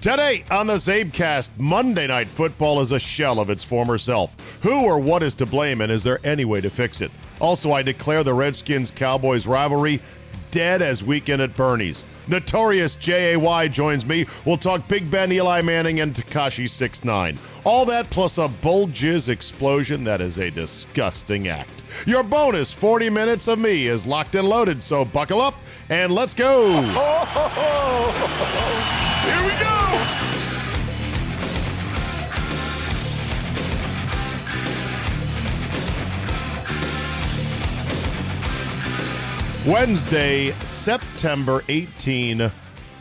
Today on the CzabeCast, Monday Night Football is a shell of its former self. Who or what is to blame, and is there any way to fix it? Also, I declare the Redskins Cowboys rivalry dead as weekend at Bernie's. Notorious JAY joins me. We'll talk Big Ben, Eli Manning, and Tekashi 69. All that plus a bull jizz explosion that is a disgusting act. Your bonus 40 minutes of me is locked and loaded, so buckle up and let's go. Here we go. Wednesday, September 18,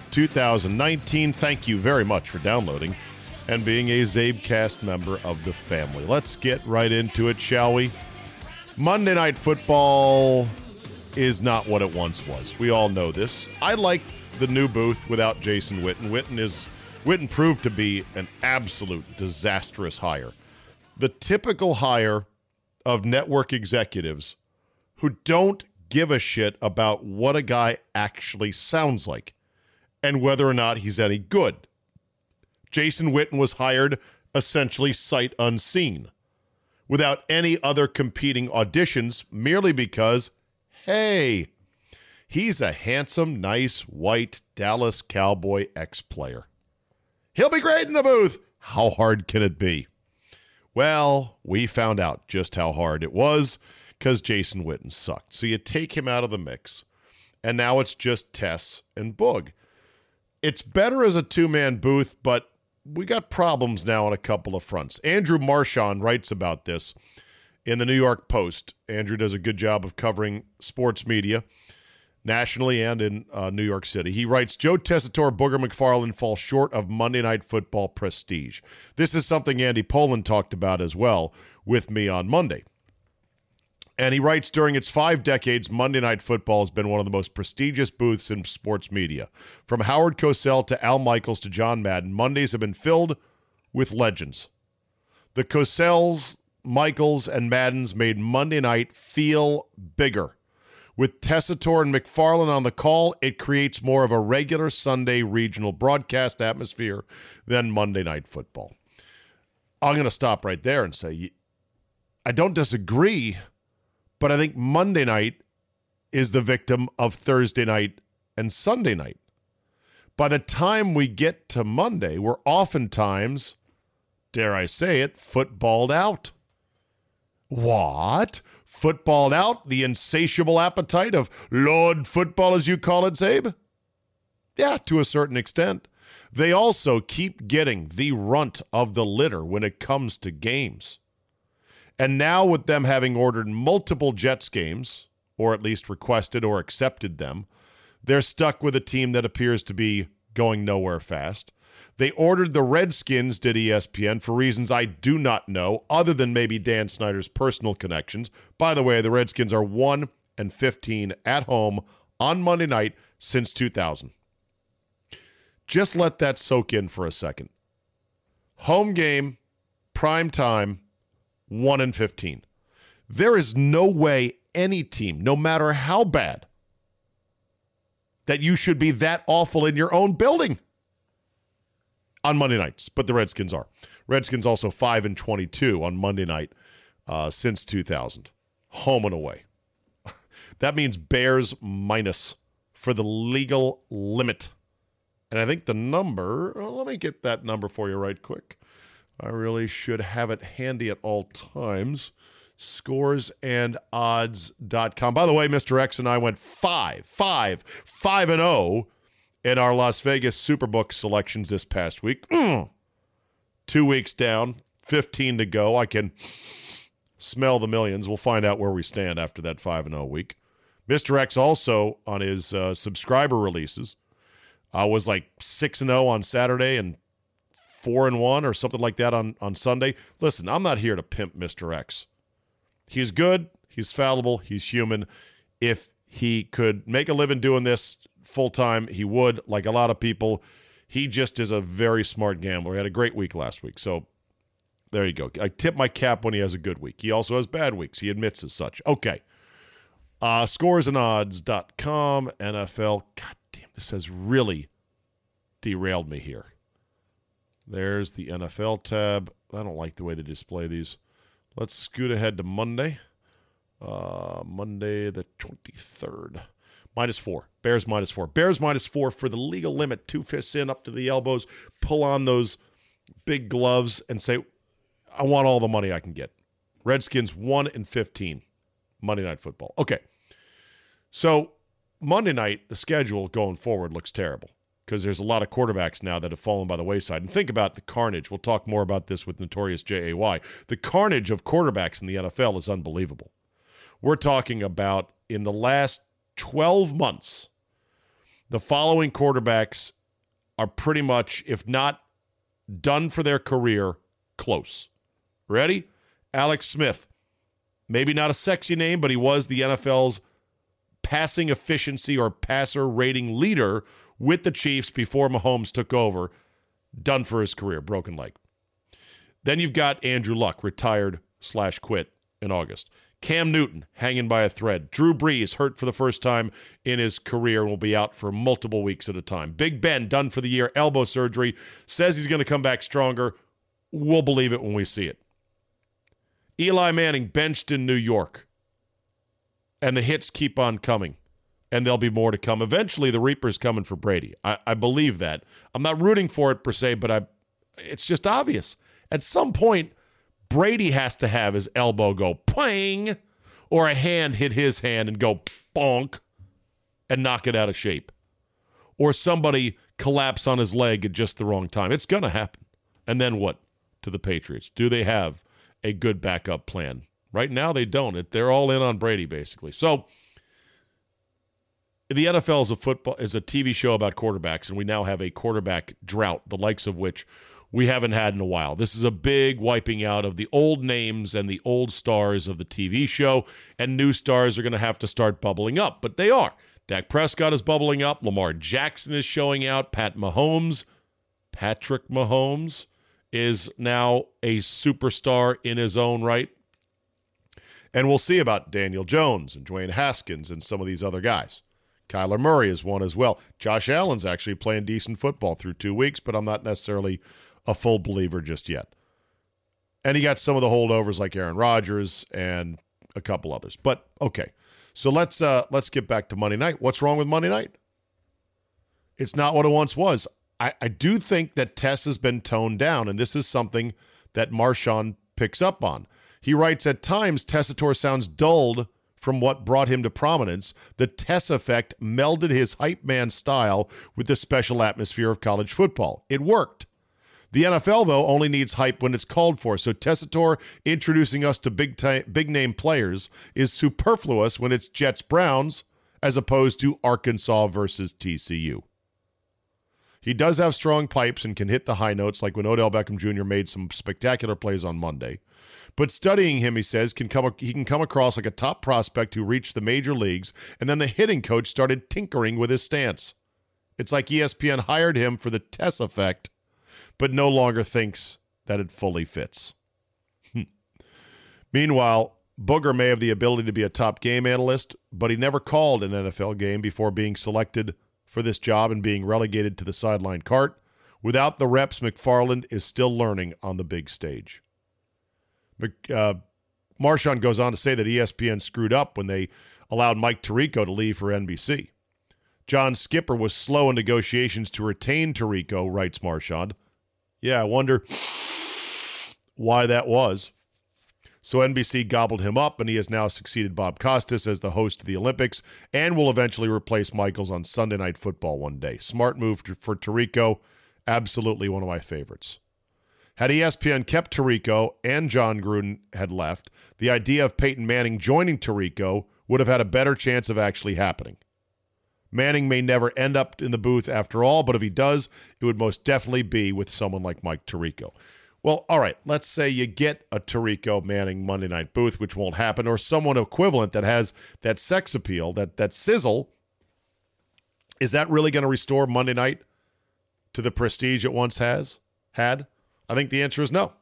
2019. Thank you very much for downloading and being a CzabeCast member of the family. Let's get right into it, shall we? Monday Night Football is not what it once was. We all know this. I like the new booth without Jason Witten. Witten is Witten proved to be an absolute disastrous hire. The typical hire of network executives who don't give a shit about what a guy actually sounds like and whether or not he's any good. Jason Witten was hired essentially sight unseen without any other competing auditions merely because, hey, he's a handsome, nice, white Dallas Cowboy ex player. He'll be great in the booth. How hard can it be? Well, we found out just how hard it was because Jason Witten sucked. So you take him out of the mix, and now it's just Tess and Boog. It's better as a two man booth, but we got problems now on a couple of fronts. Andrew Marchand writes about this in the New York Post. Andrew does a good job of covering sports media nationally and in uh, New York City. He writes Joe Tessitore, Booger McFarland fall short of Monday Night Football prestige. This is something Andy Pollin talked about as well with me on Monday. And he writes during its five decades, Monday Night Football has been one of the most prestigious booths in sports media. From Howard Cosell to Al Michaels to John Madden, Mondays have been filled with legends. The Cosells, Michaels, and Maddens made Monday night feel bigger. With Tessitore and McFarland on the call, it creates more of a regular Sunday regional broadcast atmosphere than Monday night football. I'm going to stop right there and say I don't disagree, but I think Monday night is the victim of Thursday night and Sunday night. By the time we get to Monday, we're oftentimes, dare I say it, footballed out. What? Footballed out? The insatiable appetite of Lord Football, as you call it, Czabe? Yeah, to a certain extent. They also keep getting the runt of the litter when it comes to games. And now, with them having ordered multiple Jets games, or at least requested or accepted them, they're stuck with a team that appears to be going nowhere fast. They ordered the Redskins, did ESPN, for reasons I do not know, other than maybe Dan Snyder's personal connections. By the way, the Redskins are 1 and 15 at home on Monday night since 2000. Just let that soak in for a second. Home game, prime time, 1 and 15. There is no way any team, no matter how bad, that you should be that awful in your own building on Monday nights, but the Redskins are. Redskins also 5 and 22 on Monday night uh, since 2000, home and away. that means Bears minus four the legal limit. And I think the number, well, let me get that number for you right quick. I really should have it handy at all times scoresandodds.com. By the way, Mr. X and I went five, five, five and oh in our Las Vegas Superbook selections this past week. Mm. Two weeks down, 15 to go. I can smell the millions. We'll find out where we stand after that 5 and 0 week. Mr. X also on his uh, subscriber releases uh, was like 6 and 0 on Saturday and 4 and 1 or something like that on, on Sunday. Listen, I'm not here to pimp Mr. X. He's good. He's fallible. He's human. If he could make a living doing this full time, he would, like a lot of people. He just is a very smart gambler. He had a great week last week. So there you go. I tip my cap when he has a good week. He also has bad weeks. He admits as such. Okay. Uh, scoresandodds.com, NFL. God damn, this has really derailed me here. There's the NFL tab. I don't like the way they display these. Let's scoot ahead to Monday. Uh, Monday the 23rd. Minus four. Bears minus four. Bears minus four for the legal limit. Two fists in up to the elbows. Pull on those big gloves and say, I want all the money I can get. Redskins 1 and 15. Monday Night Football. Okay. So Monday night, the schedule going forward looks terrible because there's a lot of quarterbacks now that have fallen by the wayside. And think about the carnage. We'll talk more about this with Notorious JAY. The carnage of quarterbacks in the NFL is unbelievable. We're talking about in the last 12 months, the following quarterbacks are pretty much, if not done for their career, close. Ready? Alex Smith. Maybe not a sexy name, but he was the NFL's passing efficiency or passer rating leader with the Chiefs before Mahomes took over. Done for his career, broken leg. Then you've got Andrew Luck, retired slash quit in August. Cam Newton hanging by a thread. Drew Brees hurt for the first time in his career and will be out for multiple weeks at a time. Big Ben done for the year, elbow surgery, says he's going to come back stronger. We'll believe it when we see it. Eli Manning benched in New York. And the hits keep on coming and there'll be more to come. Eventually, the Reaper's coming for Brady. I, I believe that. I'm not rooting for it per se, but I, it's just obvious. At some point, Brady has to have his elbow go pang, or a hand hit his hand and go bonk, and knock it out of shape, or somebody collapse on his leg at just the wrong time. It's gonna happen. And then what to the Patriots? Do they have a good backup plan? Right now, they don't. They're all in on Brady basically. So the NFL is a football is a TV show about quarterbacks, and we now have a quarterback drought, the likes of which we haven't had in a while. This is a big wiping out of the old names and the old stars of the TV show, and new stars are going to have to start bubbling up, but they are. Dak Prescott is bubbling up. Lamar Jackson is showing out. Pat Mahomes, Patrick Mahomes, is now a superstar in his own right. And we'll see about Daniel Jones and Dwayne Haskins and some of these other guys. Kyler Murray is one as well. Josh Allen's actually playing decent football through two weeks, but I'm not necessarily a full believer just yet. And he got some of the holdovers like Aaron Rodgers and a couple others. But okay. So let's uh let's get back to Monday night. What's wrong with Monday night? It's not what it once was. I, I do think that Tess has been toned down, and this is something that Marchand picks up on. He writes at times Tessitore sounds dulled from what brought him to prominence. The Tess effect melded his hype man style with the special atmosphere of college football. It worked. The NFL, though, only needs hype when it's called for. So Tessitore introducing us to big big name players is superfluous when it's Jets Browns as opposed to Arkansas versus TCU. He does have strong pipes and can hit the high notes, like when Odell Beckham Jr. made some spectacular plays on Monday. But studying him, he says, can come he can come across like a top prospect who reached the major leagues, and then the hitting coach started tinkering with his stance. It's like ESPN hired him for the Tess effect but no longer thinks that it fully fits. Hmm. Meanwhile, Booger may have the ability to be a top game analyst, but he never called an NFL game before being selected for this job and being relegated to the sideline cart. Without the reps, McFarland is still learning on the big stage. Uh, Marchand goes on to say that ESPN screwed up when they allowed Mike Tirico to leave for NBC. John Skipper was slow in negotiations to retain Tirico, writes Marchand. Yeah, I wonder why that was. So NBC gobbled him up, and he has now succeeded Bob Costas as the host of the Olympics and will eventually replace Michaels on Sunday Night Football one day. Smart move for Tirico. Absolutely one of my favorites. Had ESPN kept Tirico and Jon Gruden had left, the idea of Peyton Manning joining Tirico would have had a better chance of actually happening. Manning may never end up in the booth after all, but if he does, it would most definitely be with someone like Mike Tirico. Well, all right, let's say you get a Tirico Manning Monday night booth, which won't happen, or someone equivalent that has that sex appeal, that that sizzle. Is that really going to restore Monday night to the prestige it once has had? I think the answer is no.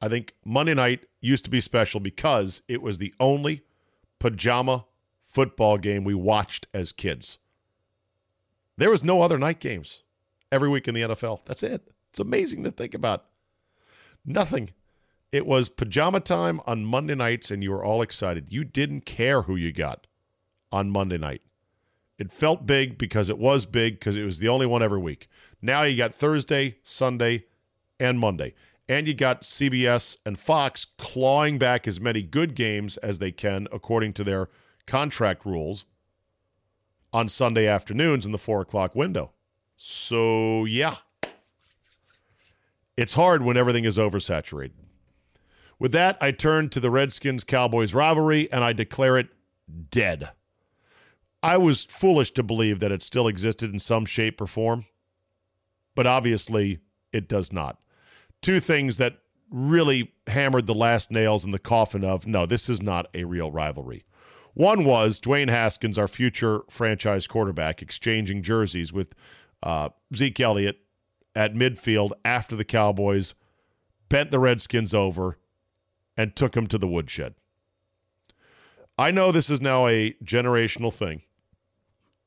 I think Monday night used to be special because it was the only pajama football game we watched as kids. There was no other night games every week in the NFL. That's it. It's amazing to think about. Nothing. It was pajama time on Monday nights, and you were all excited. You didn't care who you got on Monday night. It felt big because it was big because it was the only one every week. Now you got Thursday, Sunday, and Monday. And you got CBS and Fox clawing back as many good games as they can according to their contract rules on Sunday afternoons in the four o'clock window. So, yeah, it's hard when everything is oversaturated. With that, I turn to the Redskins Cowboys rivalry and I declare it dead. I was foolish to believe that it still existed in some shape or form, but obviously it does not. Two things that really hammered the last nails in the coffin of no, this is not a real rivalry. One was Dwayne Haskins, our future franchise quarterback, exchanging jerseys with uh, Zeke Elliott at midfield after the Cowboys bent the Redskins over and took them to the woodshed. I know this is now a generational thing,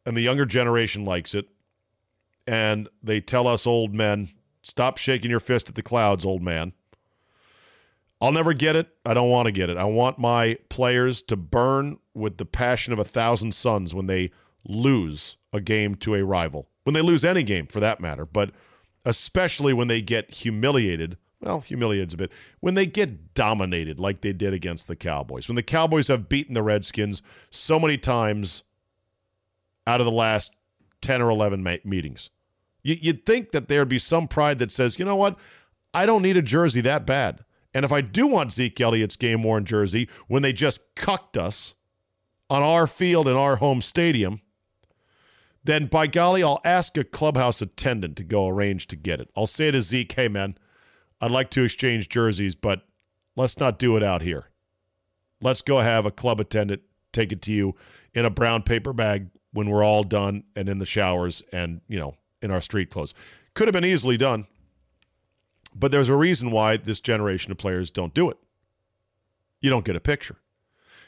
and the younger generation likes it. And they tell us old men, stop shaking your fist at the clouds, old man. I'll never get it. I don't want to get it. I want my players to burn with the passion of a thousand suns when they lose a game to a rival, when they lose any game for that matter, but especially when they get humiliated. Well, humiliated a bit. When they get dominated like they did against the Cowboys, when the Cowboys have beaten the Redskins so many times out of the last 10 or 11 ma- meetings. You'd think that there'd be some pride that says, you know what? I don't need a jersey that bad. And if I do want Zeke Elliott's game worn jersey when they just cucked us on our field in our home stadium, then by golly, I'll ask a clubhouse attendant to go arrange to get it. I'll say to Zeke, hey, man, I'd like to exchange jerseys, but let's not do it out here. Let's go have a club attendant take it to you in a brown paper bag when we're all done and in the showers and, you know, in our street clothes. Could have been easily done. But there's a reason why this generation of players don't do it. You don't get a picture.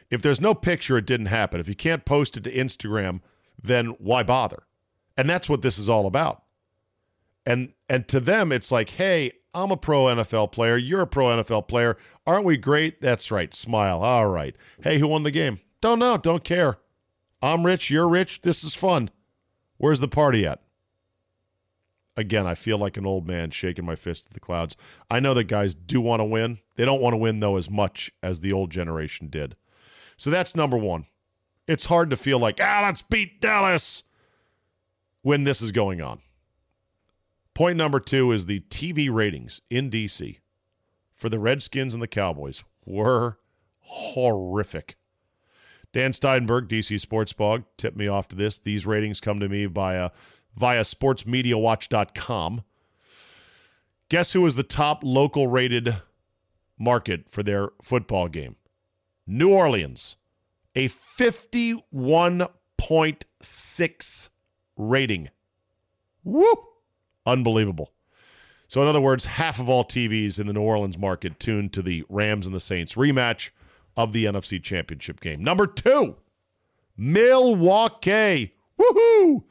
If there's no picture, it didn't happen. If you can't post it to Instagram, then why bother? And that's what this is all about. And and to them, it's like, hey, I'm a pro NFL player. You're a pro NFL player. Aren't we great? That's right. Smile. All right. Hey, who won the game? Don't know. Don't care. I'm rich. You're rich. This is fun. Where's the party at? Again, I feel like an old man shaking my fist at the clouds. I know that guys do want to win. They don't want to win, though, as much as the old generation did. So that's number one. It's hard to feel like, ah, let's beat Dallas when this is going on. Point number two is the TV ratings in D.C. for the Redskins and the Cowboys were horrific. Dan Steinberg, DC Sports Blog, tipped me off to this. These ratings come to me via via sportsmediawatch.com. Guess who was the top local rated market for their football game? New Orleans, a 51.6 rating. Woo! Unbelievable. So, in other words, half of all TVs in the New Orleans market tuned to the Rams and the Saints rematch of the NFC Championship game. Number two, Milwaukee. Woohoo!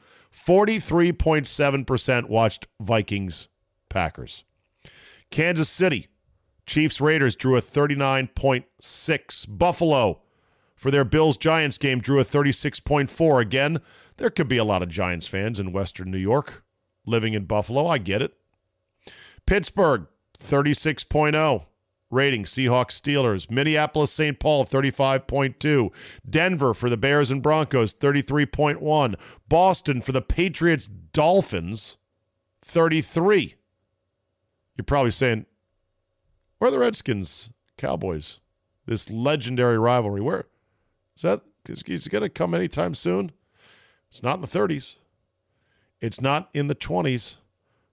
43.7% watched Vikings Packers. Kansas City, Chiefs Raiders drew a 39.6. Buffalo, for their Bills Giants game, drew a 36.4. Again, there could be a lot of Giants fans in Western New York living in Buffalo. I get it. Pittsburgh, 36.0 rating Seahawks Steelers. Minneapolis St. Paul 35.2. Denver for the Bears and Broncos 33.1. Boston for the Patriots Dolphins 33. You're probably saying, where are the Redskins Cowboys? This legendary rivalry. Where is that? Is, is it going to come anytime soon? It's not in the 30s. It's not in the 20s.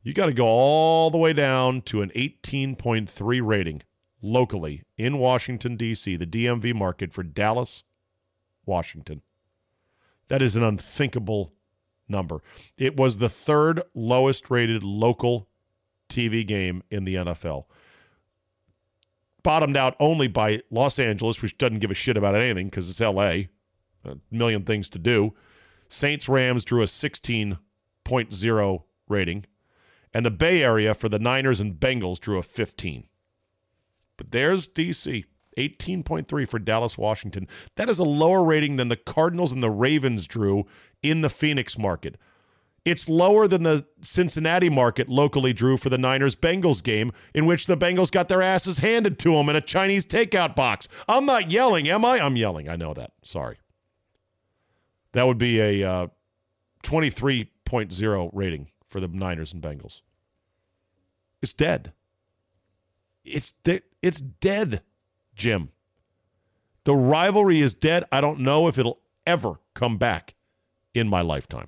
You got to go all the way down to an 18.3 rating locally in Washington, D.C., the DMV market for Dallas, Washington. That is an unthinkable number. It was the third lowest rated local TV game in the NFL. Bottomed out only by Los Angeles, which doesn't give a shit about anything because it's LA, a million things to do. Saints Rams drew a 16.0 rating, and the Bay Area for the Niners and Bengals drew a 15. But there's DC, 18.3 for Dallas, Washington. That is a lower rating than the Cardinals and the Ravens drew in the Phoenix market. It's lower than the Cincinnati market locally drew for the Niners Bengals game, in which the Bengals got their asses handed to them in a Chinese takeout box. I'm not yelling, am I? I'm yelling. I know that. Sorry. That would be a uh, 23.0 rating for the Niners and Bengals. It's dead. It's it's dead, Jim. The rivalry is dead. I don't know if it'll ever come back in my lifetime.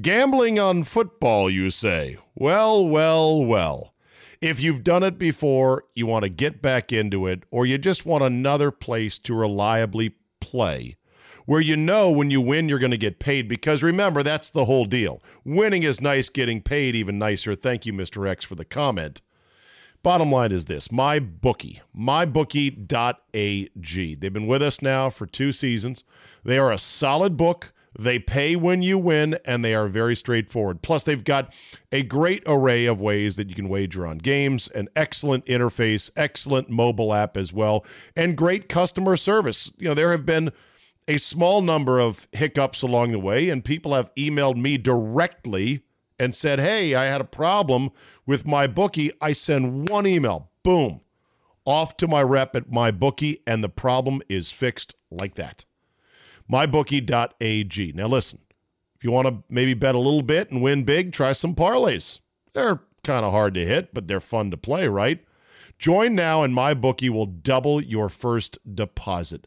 Gambling on football, you say? Well, well, well. If you've done it before, you want to get back into it, or you just want another place to reliably play where you know when you win, you're going to get paid. Because remember, that's the whole deal. Winning is nice, getting paid even nicer. Thank you, Mr. X, for the comment. Bottom line is this my bookie, mybookie.ag. They've been with us now for two seasons. They are a solid book. They pay when you win, and they are very straightforward. Plus, they've got a great array of ways that you can wager on games, an excellent interface, excellent mobile app as well, and great customer service. You know, there have been a small number of hiccups along the way, and people have emailed me directly and said, Hey, I had a problem with my bookie. I send one email, boom, off to my rep at my bookie, and the problem is fixed like that. MyBookie.ag. Now, listen, if you want to maybe bet a little bit and win big, try some parlays. They're kind of hard to hit, but they're fun to play, right? Join now, and my bookie will double your first deposit.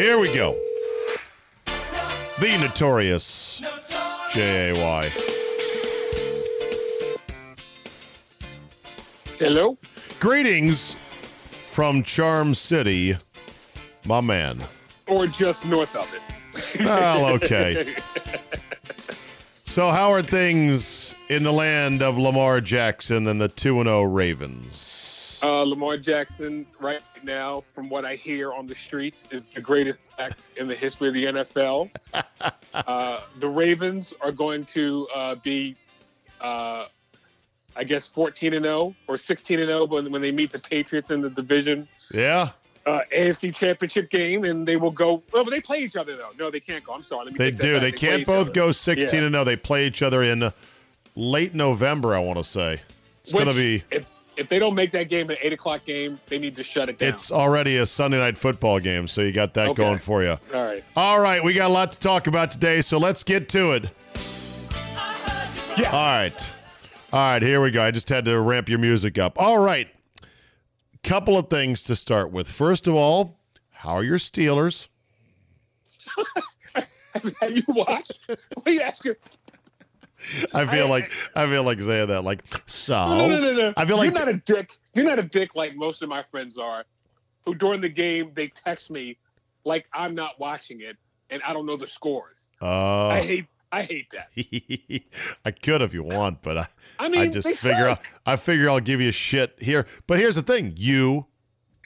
Here we go. The notorious J A Y. Hello. Greetings from Charm City, my man. Or just north of it. Well, okay. So, how are things in the land of Lamar Jackson and the 2 0 Ravens? Uh, Lamar Jackson, right now, from what I hear on the streets, is the greatest back in the history of the NFL. uh, the Ravens are going to uh, be, uh, I guess, 14 and 0 or 16 and 0 when, when they meet the Patriots in the division Yeah, uh, AFC Championship game, and they will go. Well, but they play each other though. No, they can't go. I'm sorry. Let me they do. back. They can't both go 16 Yeah. and 0. They play each other in late November, I want to say. It's going to be. if if they don't make that game an eight o'clock game, they need to shut it down. It's already a Sunday night football game, so you got that Okay. going for you. all right. All right, we got a lot to talk about today, so let's get to it. Yeah. All right. All right, here we go. I just had to ramp your music up. All right. Couple of things to start with. First of all, how are your Steelers? Have you watched? What are you asking? I feel like I feel like saying that. Like so. No, no, no, no. I feel like you're not a dick. You're not a dick like most of my friends are, who during the game they text me like I'm not watching it and I don't know the scores. uh, I hate. I hate that. I could if you want, but I, I mean, I just figure out. I figure I'll give you shit here. But here's the thing: you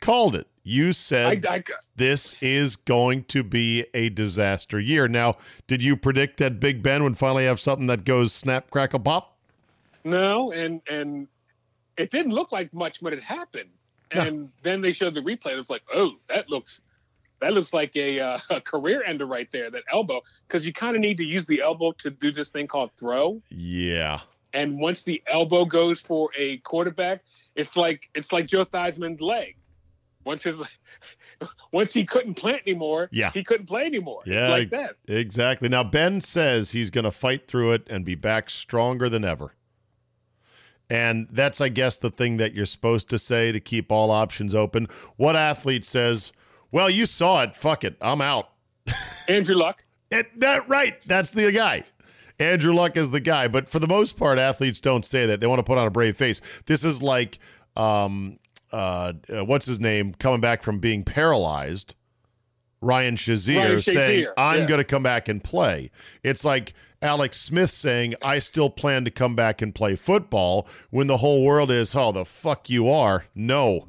called it. You said I, I, this is going to be a disaster year. Now, did you predict that Big Ben would finally have something that goes snap, crackle, pop? no, and and it didn't look like much when it happened. No. And then they showed the replay. and It's like, oh, that looks that looks like a, uh, a career ender right there. That elbow, because you kind of need to use the elbow to do this thing called throw. Yeah. And once the elbow goes for a quarterback, it's like it's like Joe Theismann's leg. Once his once he couldn't plant anymore, Yeah. he couldn't play anymore. Yeah, it's like that. Exactly. Now, Ben says he's going to fight through it and be back stronger than ever. And that's, I guess, the thing that you're supposed to say to keep all options open. What athlete says, well, you saw it. Fuck it. I'm out. Andrew Luck. It, that right. That's the guy. Andrew Luck is the guy. But for the most part, athletes don't say that. They want to put on a brave face. This is like, um, uh, uh, what's his name, coming back from being paralyzed. Ryan Shazier Ryan saying, I'm yes. going to come back and play. It's like Alex Smith saying, I still plan to come back and play football when the whole world is, oh, the fuck you are. No.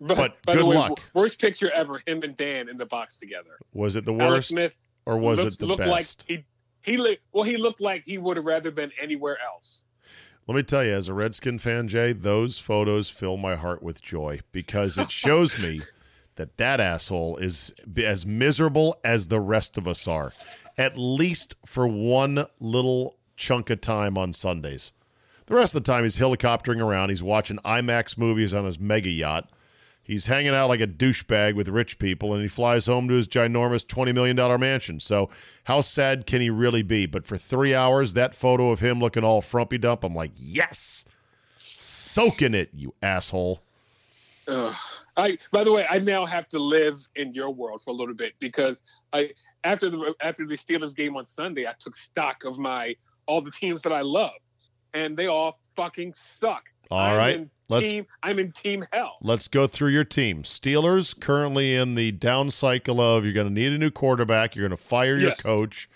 But, But by the good way, luck. Worst picture ever. Him and Dan in the box together. Was it the Alex worst Smith or was looks, it the best? like he he well. He looked like he would have rather been anywhere else. Let me tell you, as a Redskin fan, Jay, those photos fill my heart with joy because it shows me that that asshole is as miserable as the rest of us are, at least for one little chunk of time on Sundays. The rest of the time, he's helicoptering around. He's watching IMAX movies on his mega yacht. He's hanging out like a douchebag with rich people, and he flies home to his ginormous $20 million mansion. So, how sad can he really be? But for three hours, that photo of him looking all frumpy dump, I'm like, yes, soak in it, you asshole. Ugh. I by the way, I now have to live in your world for a little bit because I after the after the Steelers game on Sunday, I took stock of my all the teams that I love, and they all fucking suck. All right, in let's- team. I'm in team hell. Let's go through your team. Steelers currently in the down cycle of you're going to need a new quarterback, you're going to fire your coach,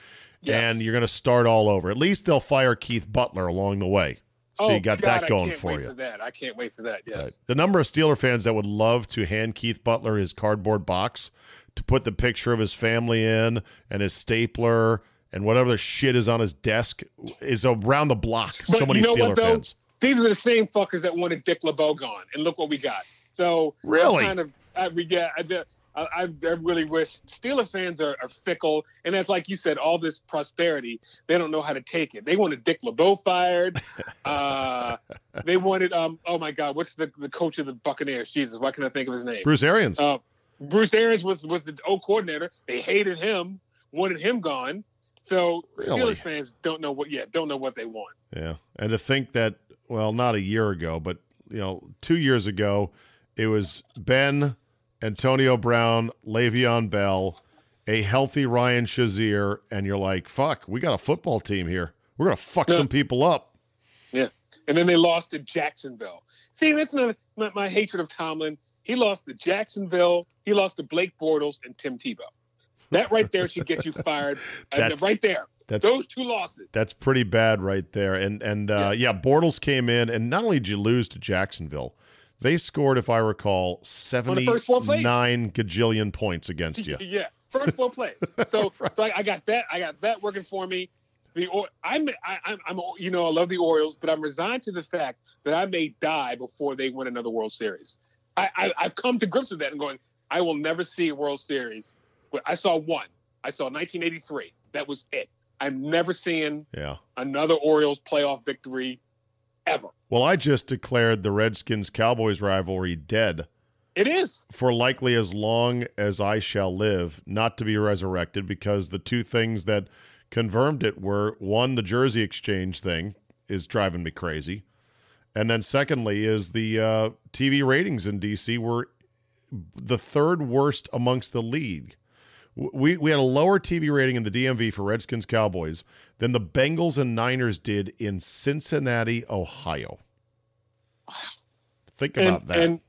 Yes. and you're going to start all over. At least they'll fire Keith Butler along the way. So oh, you got God, that going I can't for wait you. For that, I can't wait for that. Yes. Right. The number of Steeler fans that would love to hand Keith Butler his cardboard box to put the picture of his family in and his stapler and whatever the shit is on his desk is around the block. so many you know Steeler what, fans. These are the same fuckers that wanted Dick LeBeau gone, and look what we got. So Really? kind of, I, yeah, I, I, I I really wish Steeler fans are, are fickle, and that's like you said, all this prosperity, they don't know how to take it. They wanted Dick LeBeau fired. uh, they wanted, um, oh my God, what's the the coach of the Buccaneers? Jesus, why can I think of his name? Bruce Arians. Uh, Bruce Arians was was the O coordinator. They hated him, wanted him gone. So Really? Steelers fans don't know what yet, don't know what they want. Yeah. And to think that, well, not a year ago, but, you know, two years ago, it was Ben, Antonio Brown, Le'Veon Bell, a healthy Ryan Shazier, and you're like, fuck, we got a football team here. We're gonna fuck Yeah. some people up. Yeah. And then they lost to Jacksonville. See, that's not my, my hatred of Tomlin. He lost to Jacksonville. He lost to Blake Bortles and Tim Tebow. That right there should get you fired. Uh, That's- right there. That's Those two losses. That's pretty bad right there. And and uh, yeah. Bortles came in, and not only did you lose to Jacksonville, they scored, if I recall, seventy first four plays. nine gajillion points against you. yeah, first four plays. So, so I, I got that. I got that working for me. The I'm, I, I'm, I'm, you know, I love the Orioles, but I'm resigned to the fact that I may die before they win another World Series. I, I, I've come to grips with that and going, I will never see a World Series. But I saw one. I saw 1983. That was it. I'm never seeing Yeah. another Orioles playoff victory ever. Well, I just declared the Redskins Cowboys rivalry dead It is. for likely as long as I shall live, not to be resurrected, because the two things that confirmed it were one, the jersey exchange thing is driving me crazy. And then secondly, is the uh, TV ratings in DC were the third worst amongst the league. We, we had a lower TV rating in the DMV for Redskins Cowboys than the Bengals and Niners did in Cincinnati, Ohio. Think and, about that. And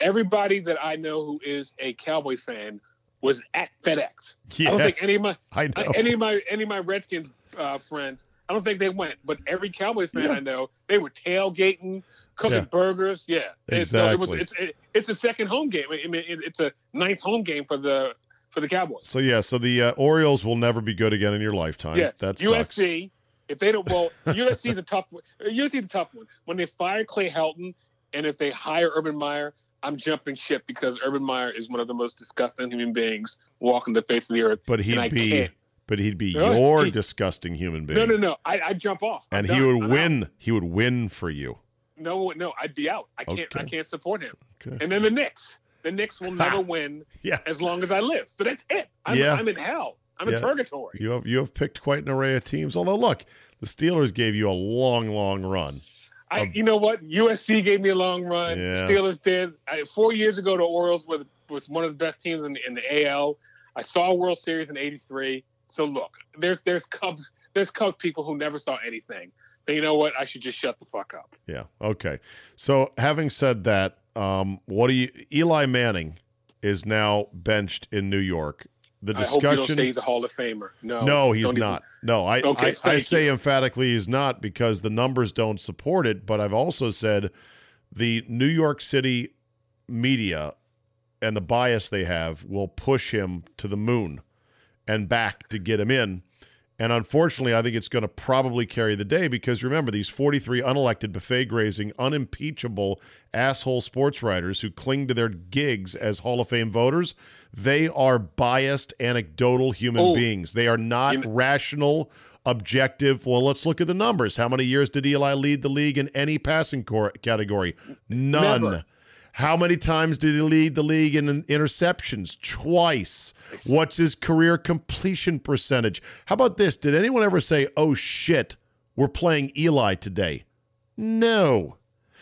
everybody that I know who is a Cowboy fan was at FedEx. I don't think any of my I know. any of my any of my Redskins uh, friends. I don't think they went, but every Cowboys fan Yeah. I know, they were tailgating, cooking Yeah. burgers. Yeah, And so it was. Exactly. It's it, it's a second home game. I mean, it, it's a ninth home game for the for the Cowboys. So yeah, so the uh, Orioles will never be good again in your lifetime. Yeah, that's. USC. If they don't, well, USC the tough. USC the tough one. When they fire Clay Helton, and if they hire Urban Meyer, I'm jumping ship because Urban Meyer is one of the most disgusting human beings walking the face of the earth. But he'd be, can't. but he'd be No, your he- disgusting human being. No, no, no. I I jump off. I'm and he done. would I'm out. win. He would win for you. No, no. I'd be out. I can't. I can't support him. Okay. And then the Knicks. The Knicks will never win Yeah, as long as I live. So that's it. I'm, Yeah. I'm in hell. I'm Yeah. in purgatory. you have you have picked quite an array of teams. Although look, the Steelers gave you a long, long run. I, Um, you know what? USC gave me a long run. Yeah. Steelers did. I, four years ago, the Orioles were, was one of the best teams in the, in the AL. I saw a World Series in '83. So look, there's there's Cubs there's Cubs people who never saw anything. So you know what? I should just shut the fuck up. Yeah. Okay. So having said that, um, what do you? Eli Manning is now benched in New York. The I hope you don't discussion. say he's a Hall of Famer. No, No, he's don't even- No, I, Okay, I, I say you. emphatically he's not because the numbers don't support it. But I've also said the New York City media and the bias they have will push him to the moon and back to get him in. And unfortunately, I think it's going to probably carry the day because remember, these 43 unelected, buffet grazing, unimpeachable asshole sports writers who cling to their gigs as Hall of Fame voters, they are biased, anecdotal human Oh. beings. They are not know- rational, objective. Well, let's look at the numbers. How many years did Eli lead the league in any passing cor- category? None. Never. How many times did he lead the league in interceptions? Twice. What's his career completion percentage? How about this? Did anyone ever say, oh shit, we're playing Eli today? No.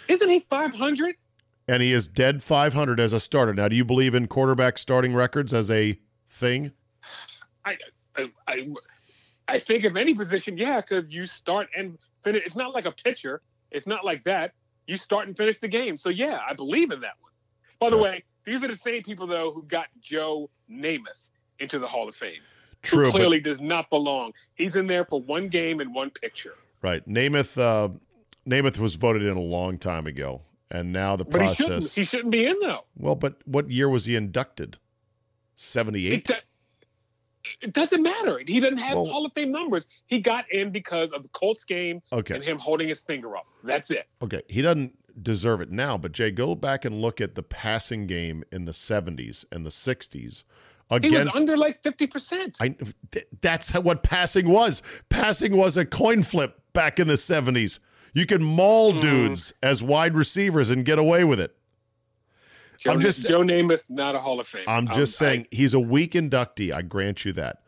Isn't he 500? And he is dead 500 as a starter. Now, do you believe in quarterback starting records as a thing? I, I, I, I think of any position, yeah, because you start and finish. It's not like a pitcher. It's not like that. You start and finish the game. So yeah, I believe in that one. By the Okay. way, these are the same people though who got Joe Namath into the Hall of Fame. True, who but clearly does not belong. He's in there for one game and one picture. right. Namath, uh, Namath was voted in a long time ago, and now the But he shouldn't. process. He shouldn't be in though. well, but what year was he inducted? Seventy-eight. It doesn't matter. He doesn't have Well- Hall of Fame numbers. He got in because of the Colts game Okay. and him holding his finger up. That's it. Okay, he doesn't deserve it now, but Jay, go back and look at the passing game in the 70s and the 60s He was under like fifty percent. I th- that's how, what passing was. Passing was a coin flip back in the 70s. You could maul Mm. dudes as wide receivers and get away with it. Joe, I'm just- Joe Namath, not a Hall of Fame. I'm Um, just I- saying he's a weak inductee, I grant you that.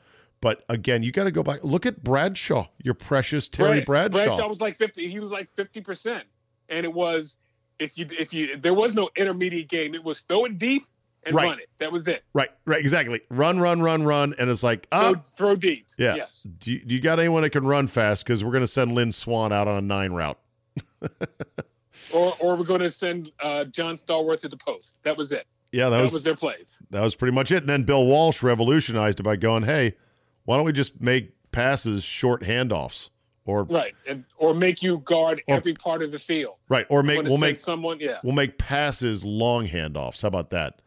But again, you got to go back. Look at Bradshaw, your precious Terry Brad- Bradshaw. Bradshaw was like fifty. He was like fifty percent, and it was if you if you there was no intermediate game. It was throw it deep and Right. run it. That was it. Right, right, exactly. Run, run, run, run, and it's like, oh, Throw, throw deep. yeah. Yes. Do you, do you got anyone that can run fast? Because we're going to send Lynn Swann out on a nine route. Or or we're going to send uh, John Stallworth to the post. That was it. Yeah, that That was, was their plays. that was pretty much it. And then Bill Walsh revolutionized it by going, "Hey, why don't we just make passes short handoffs, or Right. And or make you guard Or- every part of the field. right, or make we'll make someone. Yeah. we'll make passes long handoffs. How about that?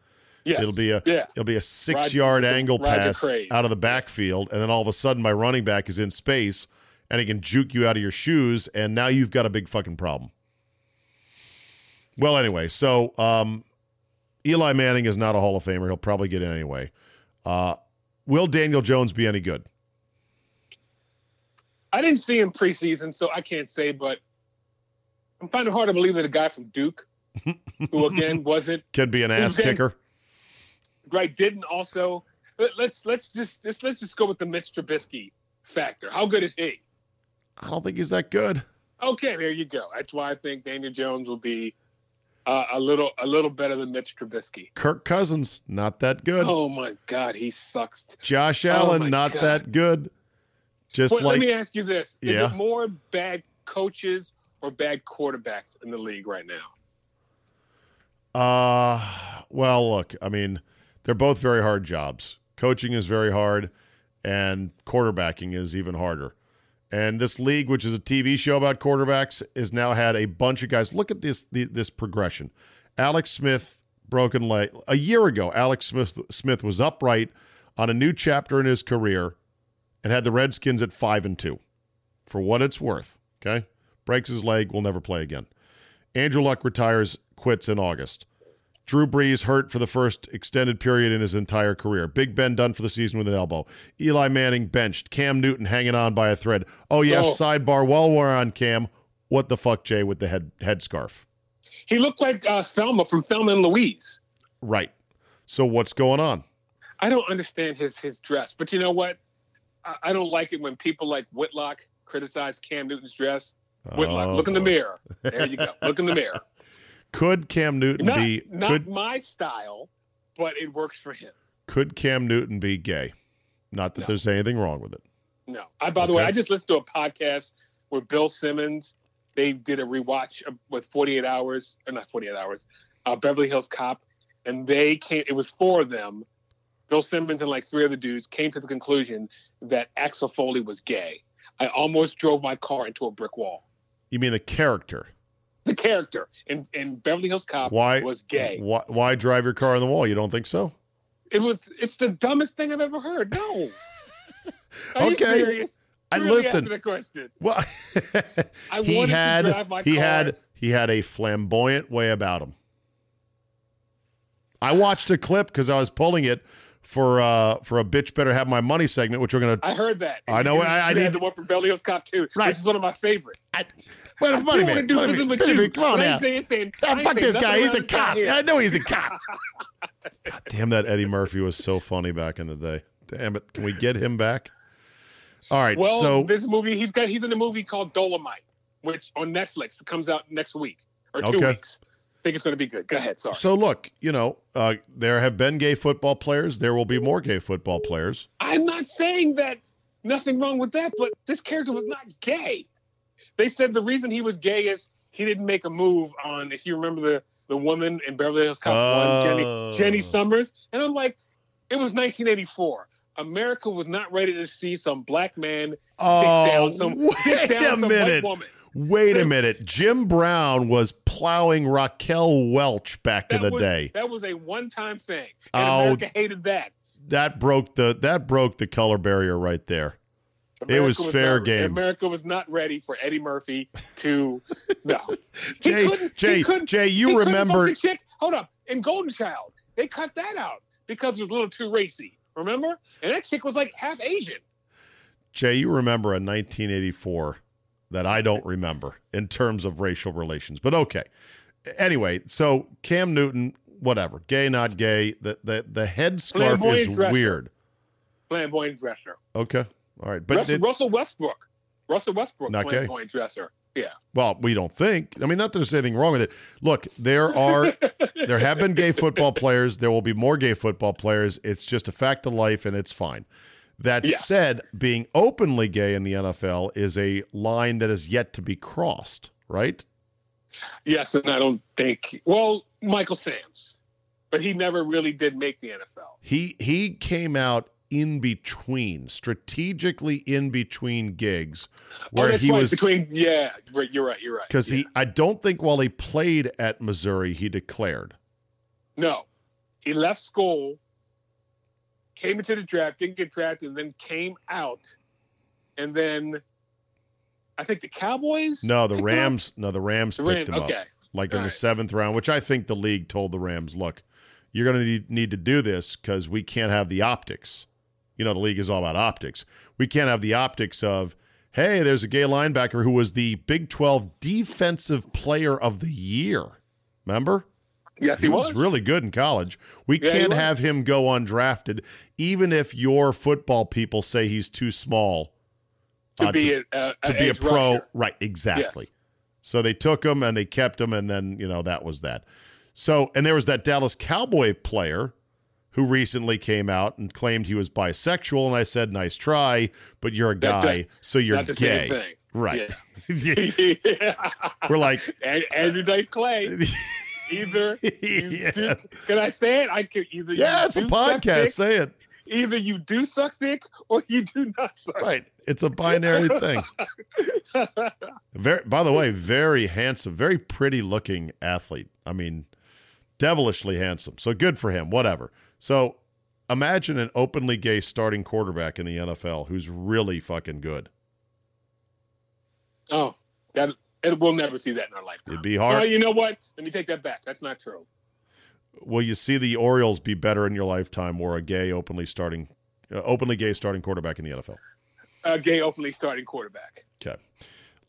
Yes. It'll be a yeah. it'll be a six yard angle Roger pass Craig. out of the backfield, and then all of a sudden my running back is in space and he can juke you out of your shoes, and now you've got a big fucking problem. Well, anyway, so um, Eli Manning is not a Hall of Famer. He'll probably get in anyway. Uh, will Daniel Jones be any good? I didn't see him preseason, so I can't say, but I'm finding it hard to believe that a guy from Duke, who again wasn't could be an ass kicker. right, didn't also. Let, let's let's just let's, let's just go with the Mitch Trubisky factor. How good is he? I don't think he's that good. Okay, there you go. That's why I think Daniel Jones will be uh, a little a little better than Mitch Trubisky. Kirk Cousins, not that good. Oh my God, he sucks. Josh Oh, Allen, my not God. that good. Just Well, like let me ask you this: Is Yeah. it more bad coaches or bad quarterbacks in the league right now? Uh, well, look, I mean, they're both very hard jobs. Coaching is very hard, and quarterbacking is even harder. And this league, which is a TV show about quarterbacks, has now had a bunch of guys. Look at this the, this progression. Alex Smith broken leg a year ago. Alex Smith Smith was upright on a new chapter in his career, and had the Redskins at five and two. For what it's worth, okay, breaks his leg, will never play again. Andrew Luck retires, quits in August. Drew Brees hurt for the first extended period in his entire career. Big Ben done for the season with an elbow. Eli Manning benched. Cam Newton hanging on by a thread. Oh yes, Oh. sidebar. While we're on Cam, what the fuck, Jay, with the head headscarf? He looked like uh, Thelma from Thelma and Louise. Right. So what's going on? I don't understand his his dress, but you know what? I, I don't like it when people like Whitlock criticize Cam Newton's dress. Whitlock, Oh, look in the mirror. There you go. Look in the mirror. Could Cam Newton Not, be not could my style, but it works for him. could Cam Newton be gay? Not that No. there's anything wrong with it. No. I by the way, I just listened to a podcast where Bill Simmons they did a rewatch with 48 hours or not 48 hours, uh, Beverly Hills Cop, and they came. It was four of them. Bill Simmons and like three other dudes came to the conclusion that Axel Foley was gay. I almost drove my car into a brick wall. You mean the character? The character in, in Beverly Hills Cop Why was gay. Why, why drive your car on the wall? You don't think so? It was. It's the dumbest thing I've ever heard. No. Are you Okay. serious? I Really listen. The question. Well, I he had drive my he car. had he had a flamboyant way about him. I watched a clip because I was pulling it for uh for a bitch better have my money segment, which we're gonna. I heard that. I know, You- I- I need- the one from Beverly Cop too, Right. which is one of my favorite. I, wait, I money man, do money man, with you. come on now. saying. Ah, fuck this guy. He's a around this guy cop. here. I know he's a cop. God damn that Eddie Murphy was so funny back in the day. Damn it. Can we get him back? All right. Well, so this movie, he's got he's in a movie called Dolomite, which on Netflix comes out next week or two Okay. weeks. Think it's going to be good. Go ahead. Sorry. so look, you know, uh, there have been gay football players. There will be more gay football players. I'm not saying that nothing wrong with that, but this character was not gay. They said the reason he was gay is he didn't make a move on. If you remember the the woman in Beverly Hills Cop Oh. one, Jenny Jenny Summers, and I'm like, it was 1984. America was not ready to see some black man Oh, down some wait down a some white minute. woman. Wait a minute. Jim Brown was plowing Raquel Welch back in the was, day. That was a one-time thing, and Oh. America hated that. That broke the that broke the color barrier right there. It was America fair not, game. America was not ready for Eddie Murphy to no. Jay, Jay, Jay, you remember chick. Hold up, in Golden Child, they cut that out because it was a little too racy. Remember? And that chick was like half Asian. Jay, you remember a 1984 that I don't remember in terms of racial relations. But okay. Anyway, so Cam Newton, whatever, gay, not gay. The the the headscarf is dresser. weird. Flamboyant dresser. Okay, all right, but Russell, it- Russell Westbrook. Russell Westbrook, Not gay? flamboyant dresser. Yeah. Well, we don't think. I mean, not that there's anything wrong with it. Look, there are there have been gay football players. There will be more gay football players. It's just a fact of life, and it's fine. That Yes. said, being openly gay in the NFL is a line that is yet to be crossed. Right? Yes, and I don't think. Well, Michael Sams, but he never really did make the NFL. He he came out in between, strategically in between gigs, oh, where that's he right. was between. Yeah, right, you're right. You're right. because yeah. he. I don't think while he played at Missouri, he declared. No, he left school, came into the draft, didn't get drafted, and then came out, and then I think the Cowboys. No, the up? Rams. No, the Rams The picked Rams. him up. Okay. like in All the seventh round, which I think the league told the Rams, look, you're going to need, need to do this because we can't have the optics. You know, the league is all about optics. We can't have the optics of, hey, there's a gay linebacker who was the Big 12 Defensive Player of the Year. Remember? Yes, he, was. really good in college. We Yeah, can't have him go undrafted, even if your football people say he's too small to uh, be a, a, to be a pro. rusher. Right, exactly. Yes. So they took him and they kept him, and then you know that was that. So and there was that Dallas Cowboy player who recently came out and claimed he was bisexual, and I said, "Nice try, but you're a guy, that- so you're gay." same thing. Right. Yeah. We're like, and Andrew Dice Clay. Either yeah, do, can I say it? I can either. yeah it's a podcast. dick, Say it. Either you do suck dick or you do not suck. Right. It's a binary thing. Very, by the way, very handsome, very pretty looking athlete. I mean, devilishly handsome. So good for him. Whatever. So imagine an openly gay starting quarterback in the NFL who's really fucking good. oh, that it, we'll never see that in our lifetime. It'd be hard. you know what? Let me take that back. That's not true. Will you see the Orioles be better in your lifetime or a gay openly starting, uh, openly gay starting quarterback in the NFL? A gay openly starting quarterback. Okay.